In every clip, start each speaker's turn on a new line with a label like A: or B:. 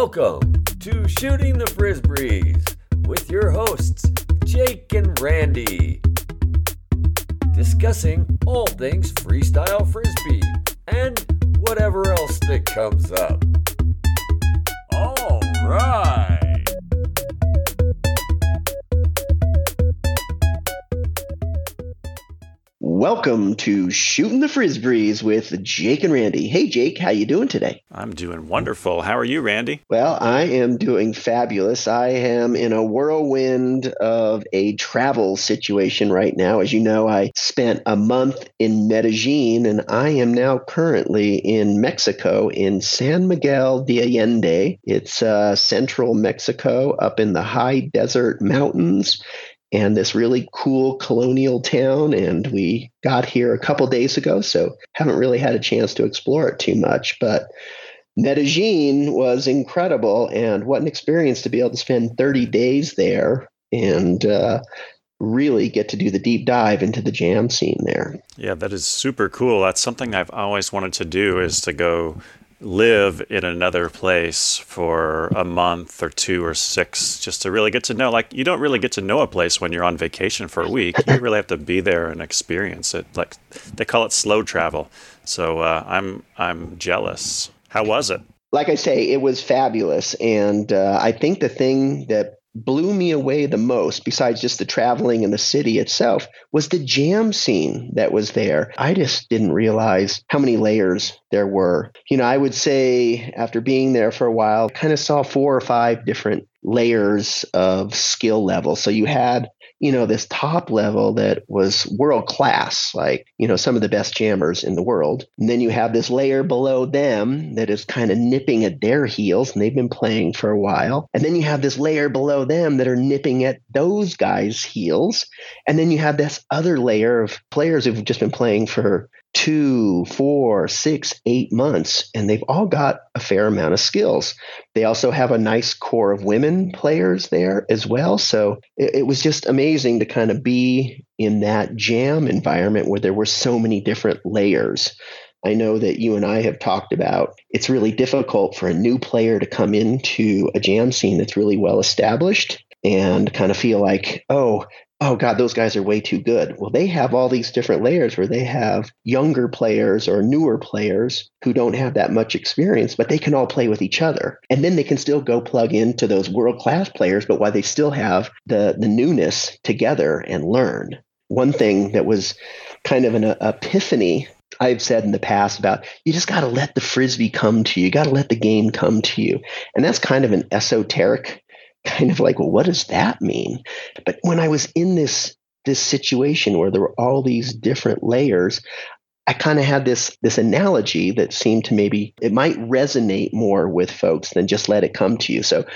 A: Welcome to Shooting the Frisbees with your hosts, Jake and Randy. Discussing all things freestyle frisbee and whatever else that comes up. All right.
B: Welcome to Shooting the Frisbees with Jake and Randy. Hey Jake, how you doing today?
C: I'm doing wonderful. How are you, Randy?
B: Well, I am doing fabulous. I am in a whirlwind of a travel situation right now. As you know, I spent a month in Medellin and I am now currently in Mexico in San Miguel de Allende. It's uh, central Mexico up in the high desert mountains and this really cool colonial town. And we got here a couple days ago, so haven't really had a chance to explore it too much. But Medellin was incredible, and what an experience to be able to spend 30 days there and uh, really get to do the deep dive into the jam scene there.
C: Yeah, that is super cool. That's something I've always wanted to do is to go live in another place for a month or two or six just to really get to know like you don't really get to know a place when you're on vacation for a week. You really have to be there and experience it. Like they call it slow travel. So uh, i'm i'm jealous. How was it?
B: Like i say it was fabulous. And uh, i think the thing that blew me away the most, besides just the traveling and the city itself, was the jam scene that was there. I just didn't realize how many layers there were. You know, I would say after being there for a while, kind of saw four or five different layers of skill level. So you had you know, this top level that was world class, like, you know, some of the best jammers in the world. And then you have this layer below them that is kind of nipping at their heels, and they've been playing for a while. And then you have this layer below them that are nipping at those guys' heels. And then you have this other layer of players who've just been playing for two, four, six, eight months, and they've all got a fair amount of skills. They also have a nice core of women players there as well. So it, it, was just amazing to kind of be in that jam environment where there were so many different layers. I know that you and I have talked about it's really difficult for a new player to come into a jam scene that's really well established and kind of feel like, oh, oh god those guys are way too good well they have all these different layers where they have younger players or newer players who don't have that much experience but they can all play with each other and then they can still go plug into those world class players but while they still have the the newness together and learn one thing that was kind of an uh, epiphany I've said in the past about you just got to let the frisbee come to you. You got to let the game come to you. And that's kind of an esoteric kind of like, well, what does that mean? But when I was in this this situation where there were all these different layers, I kind of had this this analogy that seemed to maybe it might resonate more with folks than just let it come to you. So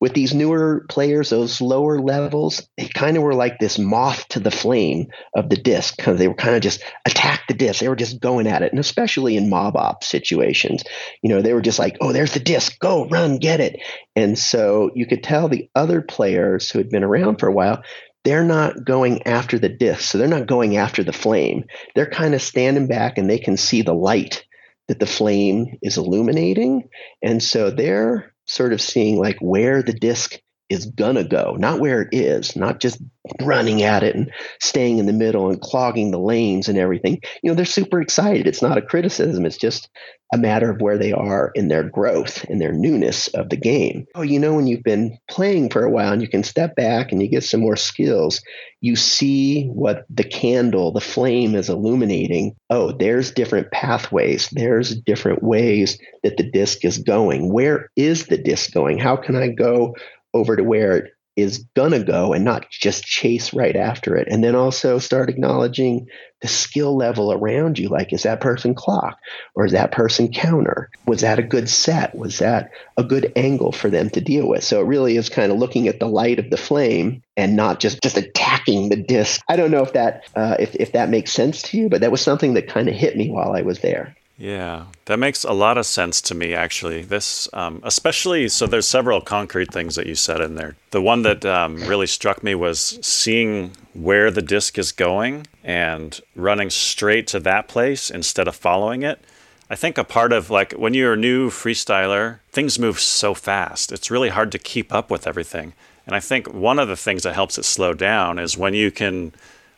B: with these newer players, those lower levels, they kind of were like this moth to the flame of the disc. They were kind of just attack the disc. They were just going at it, and especially in mob op situations, you know, they were just like, "Oh, there's the disc, go run, get it." And so you could tell the other players who had been around for a while, they're not going after the disc, so they're not going after the flame. They're kind of standing back, and they can see the light that the flame is illuminating, and so they're sort of seeing like where the disc is gonna go, not where it is, not just running at it and staying in the middle and clogging the lanes and everything. You know, they're super excited. It's not a criticism, it's just a matter of where they are in their growth and their newness of the game. Oh, you know, when you've been playing for a while and you can step back and you get some more skills, you see what the candle, the flame is illuminating. Oh, there's different pathways, there's different ways that the disc is going. Where is the disc going? How can I go over to where it is gonna go and not just chase right after it. And then also start acknowledging the skill level around you. Like, is that person clock or is that person counter? Was that a good set? Was that a good angle for them to deal with? So it really is kind of looking at the light of the flame and not just just attacking the disc. I don't know if that uh, if if that makes sense to you, but that was something that kind of hit me while I was there.
C: Yeah, that makes a lot of sense to me, actually. This, um, especially, so there's several concrete things that you said in there. The one that um, really struck me was seeing where the disc is going and running straight to that place instead of following it. I think a part of like when you're a new freestyler, things move so fast. It's really hard to keep up with everything. And I think one of the things that helps it slow down is when you can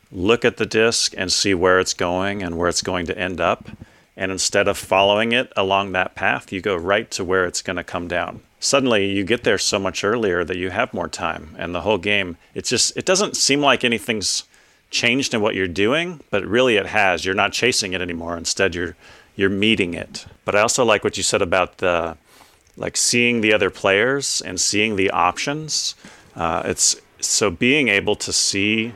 C: look at the disc and see where it's going and where it's going to end up. And instead of following it along that path, you go right to where it's going to come down. Suddenly, you get there so much earlier that you have more time. And the whole game, it's just, it doesn't seem like anything's changed in what you're doing, but really it has. You're not chasing it anymore. Instead, you're you're meeting it. But I also like what you said about the like seeing the other players and seeing the options. Uh, it's so being able to see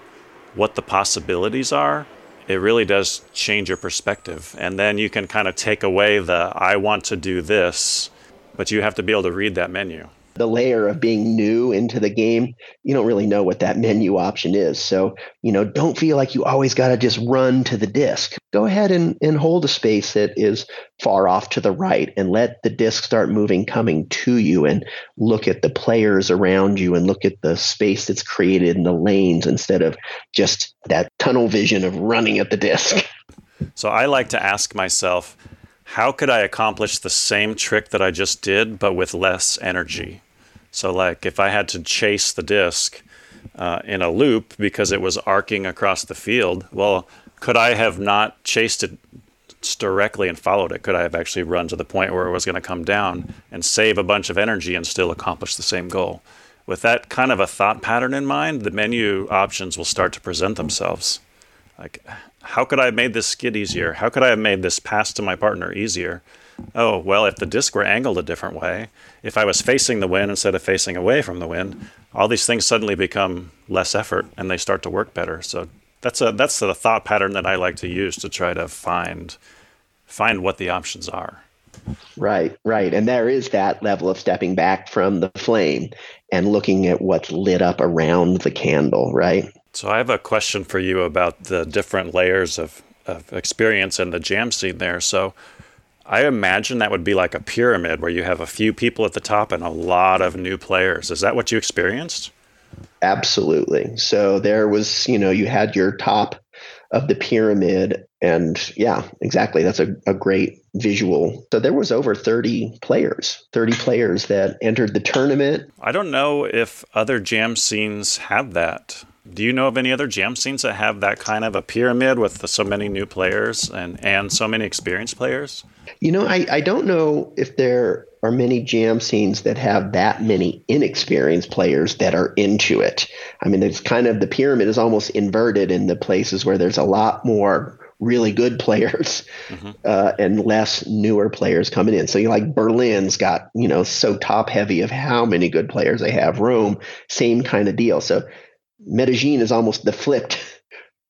C: what the possibilities are. It really does change your perspective, and then you can kind of take away the "I want to do this," but you have to be able to read that menu
B: the layer of being new into the game, you don't really know what that menu option is. So, you know, don't feel like you always got to just run to the disk. Go ahead and, and hold a space that is far off to the right and let the disk start moving, coming to you, and look at the players around you and look at the space that's created in the lanes instead of just that tunnel vision of running at the disk.
C: So I like to ask myself, how could I accomplish the same trick that I just did, but with less energy? So, like if I had to chase the disc uh, in a loop because it was arcing across the field, well, could I have not chased it directly and followed it? Could I have actually run to the point where it was going to come down and save a bunch of energy and still accomplish the same goal? With that kind of a thought pattern in mind, the menu options will start to present themselves. Like, how could I have made this skid easier? How could I have made this pass to my partner easier? Oh, well, if the disc were angled a different way, if I was facing the wind instead of facing away from the wind, all these things suddenly become less effort and they start to work better. So that's a that's the thought pattern that I like to use to try to find find what the options are.
B: Right, right. And there is that level of stepping back from the flame and looking at what's lit up around the candle, right?
C: So I have a question for you about the different layers of, of experience in the jam scene there. So I imagine that would be like a pyramid where you have a few people at the top and a lot of new players. Is that what you experienced?
B: Absolutely. So there was, you know, you had your top of the pyramid and yeah exactly that's a, a great visual so there was over 30 players 30 players that entered the tournament
C: i don't know if other jam scenes have that do you know of any other jam scenes that have that kind of a pyramid with so many new players and, and so many experienced players?
B: You know, I, I don't know if there are many jam scenes that have that many inexperienced players that are into it. I mean, it's kind of the pyramid is almost inverted in the places where there's a lot more really good players mm-hmm. uh, and less newer players coming in. So you like Berlin's got you know so top heavy of how many good players they have. Rome, same kind of deal. So Medellin is almost the flipped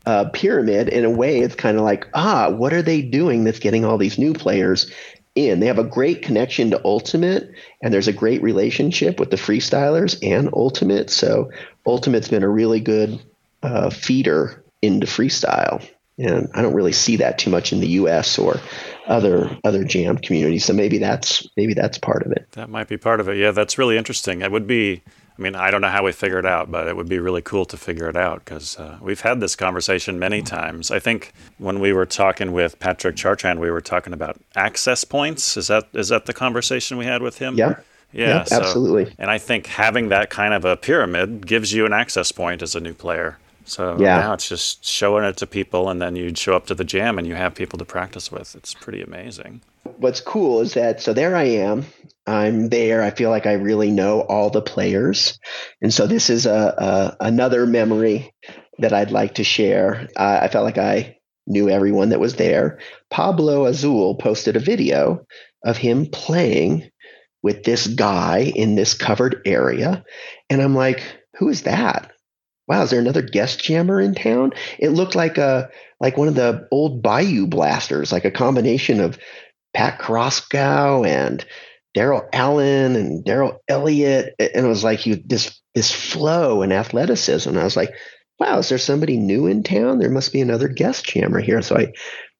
B: uh, pyramid. In a way, it's kind of like, ah, what are they doing that's getting all these new players in? They have a great connection to Ultimate, and there's a great relationship with the freestylers and Ultimate. So Ultimate's been a really good uh, feeder into freestyle. And I don't really see that too much in the U.S. or other other jam communities. So maybe that's maybe that's part of it.
C: That might be part of it. Yeah, that's really interesting. It would be I mean, I don't know how we figure it out, but it would be really cool to figure it out because uh, we've had this conversation many times. I think when we were talking with Patrick Chartrand, we were talking about access points. Is that is that the conversation we had with him? Yeah.
B: Yeah, so, absolutely.
C: And I think having that kind of a pyramid gives you an access point as a new player. So yeah. now it's just showing it to people, and then you show up to the jam and you have people to practice with. It's pretty amazing.
B: What's cool is that so there I am. I'm there. I feel like I really know all the players, and so this is a, a another memory that I'd like to share. I, I felt like I knew everyone that was there. Pablo Azul posted a video of him playing with this guy in this covered area, and I'm like, "Who is that?" wow, is there another guest jammer in town? It looked like a like one of the old Bayou blasters, like a combination of Pat Kraskow and Daryl Allen and Daryl Elliott. And it was like you this this flow and athleticism. And I was like, wow, is there somebody new in town? There must be another guest jammer here. So I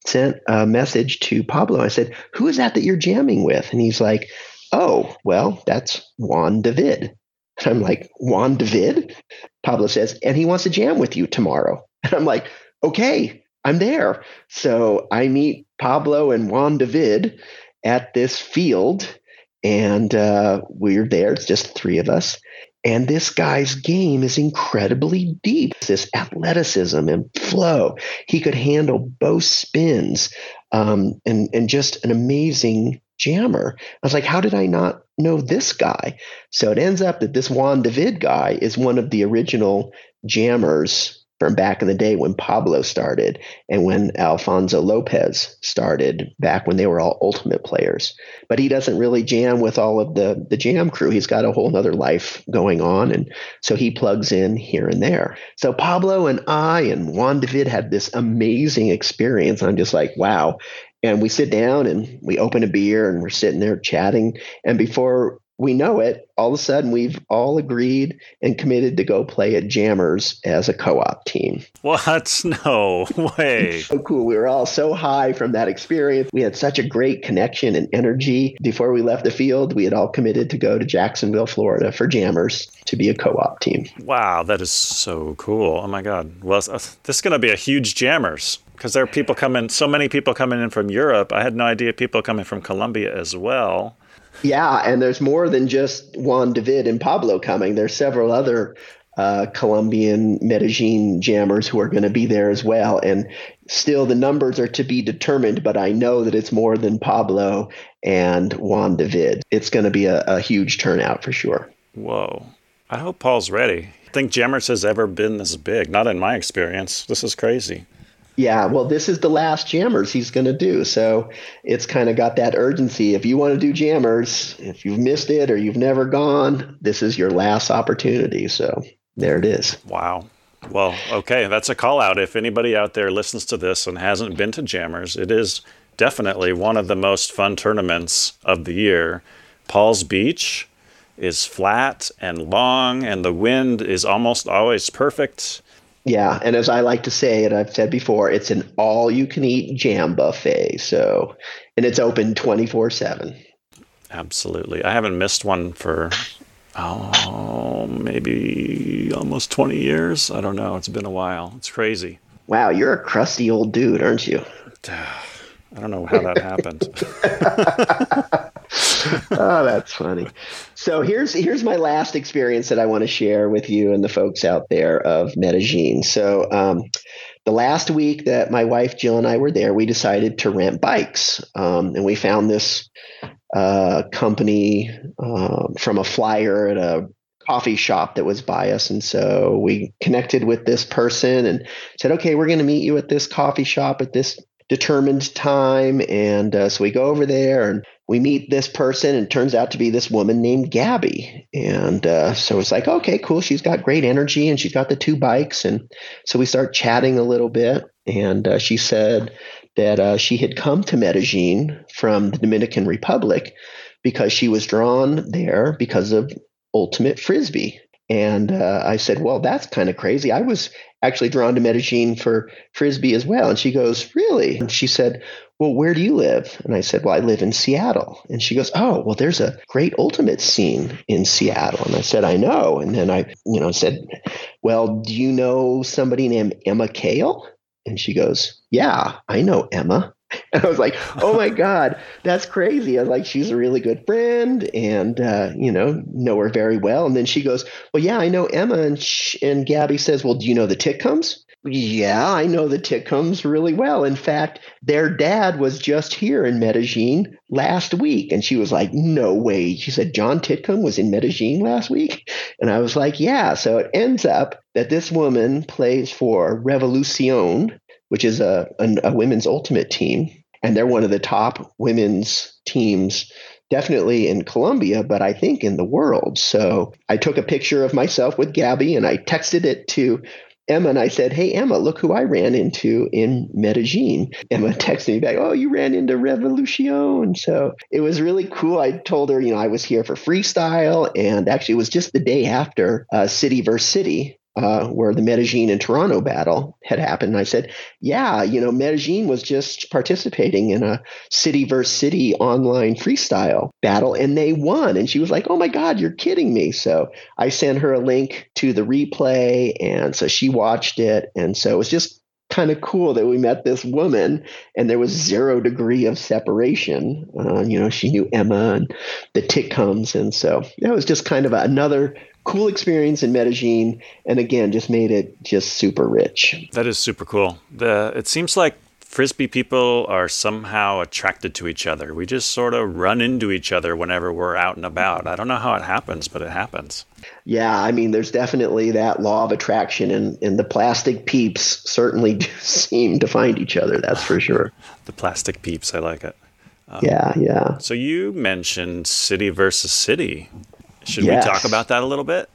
B: sent a message to Pablo. I said, Who is that that you're jamming with? And he's like, Oh, well, that's Juan David. And I'm like, Juan David? Pablo says, and he wants to jam with you tomorrow. And I'm like, okay, I'm there. So I meet Pablo and Juan David at this field, and uh, we're there. It's just three of us. And this guy's game is incredibly deep. This athleticism and flow. He could handle both spins um, and, and just an amazing jammer. I was like, how did I not know this guy? So it ends up that this Juan David guy is one of the original jammers from back in the day when Pablo started and when Alfonso Lopez started back when they were all ultimate players. But he doesn't really jam with all of the the jam crew. He's got a whole other life going on. And so he plugs in here and there. So Pablo and I and Juan David had this amazing experience. I'm just like, wow. And we sit down and we open a beer and we're sitting there chatting. And before we know it, all of a sudden we've all agreed and committed to go play at Jammers as a co-op team.
C: What? No way.
B: so cool. We were all so high from that experience. We had such a great connection and energy. Before we left the field, we had all committed to go to Jacksonville, Florida for Jammers to be a co-op team.
C: Wow, that is so cool. Oh my God. Well, uh, this is going to be a huge Jammers because there are people coming, so many people coming in from Europe. I had no idea people coming from Colombia as well.
B: Yeah, and there's more than just Juan David and Pablo coming. There's several other uh, Colombian Medellin jammers who are going to be there as well. And still, the numbers are to be determined, but I know that it's more than Pablo and Juan David. It's going to be a, a huge turnout for sure.
C: Whoa. I hope Paul's ready. I think Jammers has ever been this big. Not in my experience. This is crazy.
B: Yeah, well, this is the last jammers he's going to do. So it's kind of got that urgency. If you want to do jammers, if you've missed it or you've never gone, this is your last opportunity. So there it is.
C: Wow. Well, okay, that's a call out. If anybody out there listens to this and hasn't been to jammers, it is definitely one of the most fun tournaments of the year. Paul's Beach is flat and long, and the wind is almost always perfect
B: yeah, and as I like to say, and I've said before, it's an all-you-can-eat jam buffet. So, and it's open twenty-four seven.
C: Absolutely, I haven't missed one for oh maybe almost twenty years. I don't know. It's been a while. It's crazy.
B: Wow, you're a crusty old dude, aren't you?
C: I don't know how that happened.
B: oh, that's funny. So here's here's my last experience that I want to share with you and the folks out there of Medellin. So um, the last week that my wife Jill and I were there, we decided to rent bikes, um, and we found this uh, company um, from a flyer at a coffee shop that was by us. And so we connected with this person and said, okay, we're going to meet you at this coffee shop at this determined time. And uh, so we go over there and we meet this person, and turns out to be this woman named Gabby. And uh, so it's like, okay, cool. She's got great energy and she's got the two bikes. And so we start chatting a little bit. And uh, she said that uh, she had come to Medellin from the Dominican Republic because she was drawn there because of Ultimate Frisbee. And uh, I said, Well, that's kind of crazy. I was actually drawn to Medellin for Frisbee as well. And she goes, Really? And she said, Well, where do you live? And I said, Well, I live in Seattle. And she goes, Oh, well, there's a great ultimate scene in Seattle. And I said, I know. And then I, you know, said, Well, do you know somebody named Emma Kale? And she goes, Yeah, I know Emma. And I was like, oh my God, that's crazy. I was like, she's a really good friend and, uh, you know, know her very well. And then she goes, well, yeah, I know Emma. And, and Gabby says, well, do you know the Titcombs? Yeah, I know the Titcombs really well. In fact, their dad was just here in Medellin last week. And she was like, no way. She said, John Titcomb was in Medellin last week. And I was like, yeah. So it ends up that this woman plays for Revolucion, which is a, a, a women's ultimate team. And they're one of the top women's teams definitely in Colombia, but I think in the world. So I took a picture of myself with Gabby and I texted it to Emma and I said, Hey, Emma, look who I ran into in Medellin. Emma texted me back, Oh, you ran into Revolucion. So it was really cool. I told her, you know, I was here for freestyle. And actually, it was just the day after uh, City versus City uh, where the Medellin and Toronto battle had happened. And I said, yeah, you know, Medellin was just participating in a city versus city online freestyle battle and they won. And she was like, oh my God, you're kidding me. So I sent her a link to the replay. And so she watched it. And so it was just kind of cool that we met this woman and there was zero degree of separation. Uh, you know, she knew Emma and the Titcombs. And so that was just kind of another cool experience in Medellin. And again, just made it just super rich.
C: That is super cool. The, it seems like frisbee people are somehow attracted to each other. We just sort of run into each other whenever we're out and about. I don't know how it happens, but it happens.
B: Yeah, I mean, there's definitely that law of attraction, and, and the plastic peeps certainly do seem to find each other. That's for sure.
C: the plastic peeps, I like it.
B: Um, yeah, yeah.
C: So you mentioned city versus city. Should yes. we talk about that a little bit?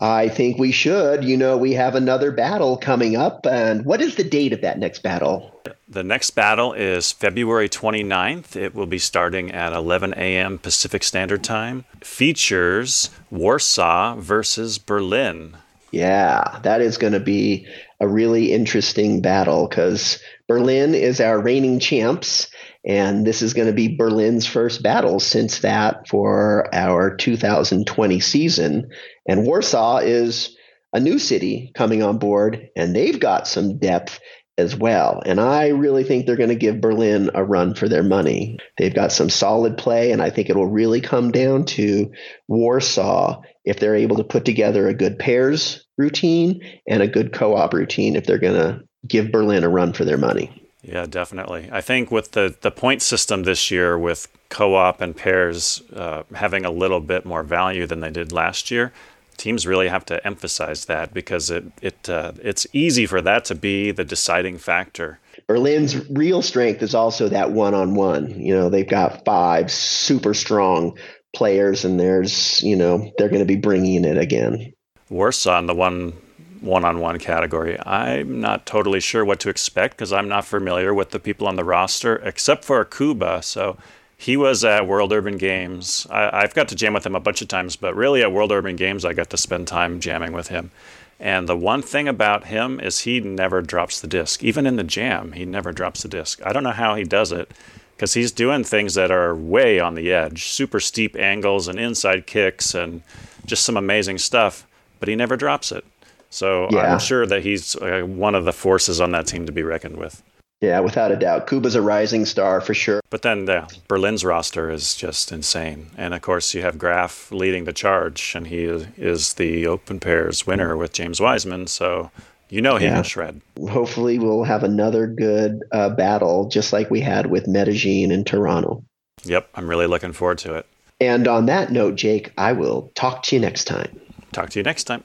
B: I think we should. You know, we have another battle coming up. And what is the date of that next battle?
C: The next battle is February 29th. It will be starting at 11 a.m. Pacific Standard Time. Features Warsaw versus Berlin.
B: Yeah, that is going to be a really interesting battle because Berlin is our reigning champs and this is going to be Berlin's first battle since that for our 2020 season. And Warsaw is a new city coming on board, and they've got some depth as well. And I really think they're going to give Berlin a run for their money. They've got some solid play, and I think it will really come down to Warsaw if they're able to put together a good pairs routine and a good co op routine if they're going to give Berlin a run for their money.
C: Yeah, definitely. I think with the, the point system this year, with co op and pairs uh, having a little bit more value than they did last year, teams really have to emphasize that because it, it uh, it's easy for that to be the deciding factor.
B: Berlin's real strength is also that one on one. You know, they've got five super strong players, and there's, you know, they're going to be bringing it again.
C: Warsaw, on the one one-on-one category. I'm not totally sure what to expect because I'm not familiar with the people on the roster except for Kuba. So he was at World Urban Games. I, have got to jam with him a bunch of times, but really at World Urban Games, I got to spend time jamming with him. And the one thing about him is he never drops the disc. Even in the jam, he never drops the disc. I don't know how he does it because he's doing things that are way on the edge super steep angles and inside kicks and just some amazing stuff, but he never drops it. So yeah. I'm sure that he's uh, one of the forces on that team to be reckoned with.
B: Yeah, without a doubt. Kuba's a rising star for sure.
C: But then yeah, Berlin's roster is just insane. And of course, you have Graf leading the charge, and he is the open pairs winner with James Wiseman. So you know he yeah. can shred.
B: Hopefully, we'll have another good uh, battle, just like we had with Medellin and Toronto.
C: Yep, I'm really looking forward to it.
B: And on that note, Jake, I will talk to you next time.
C: Talk to you next time.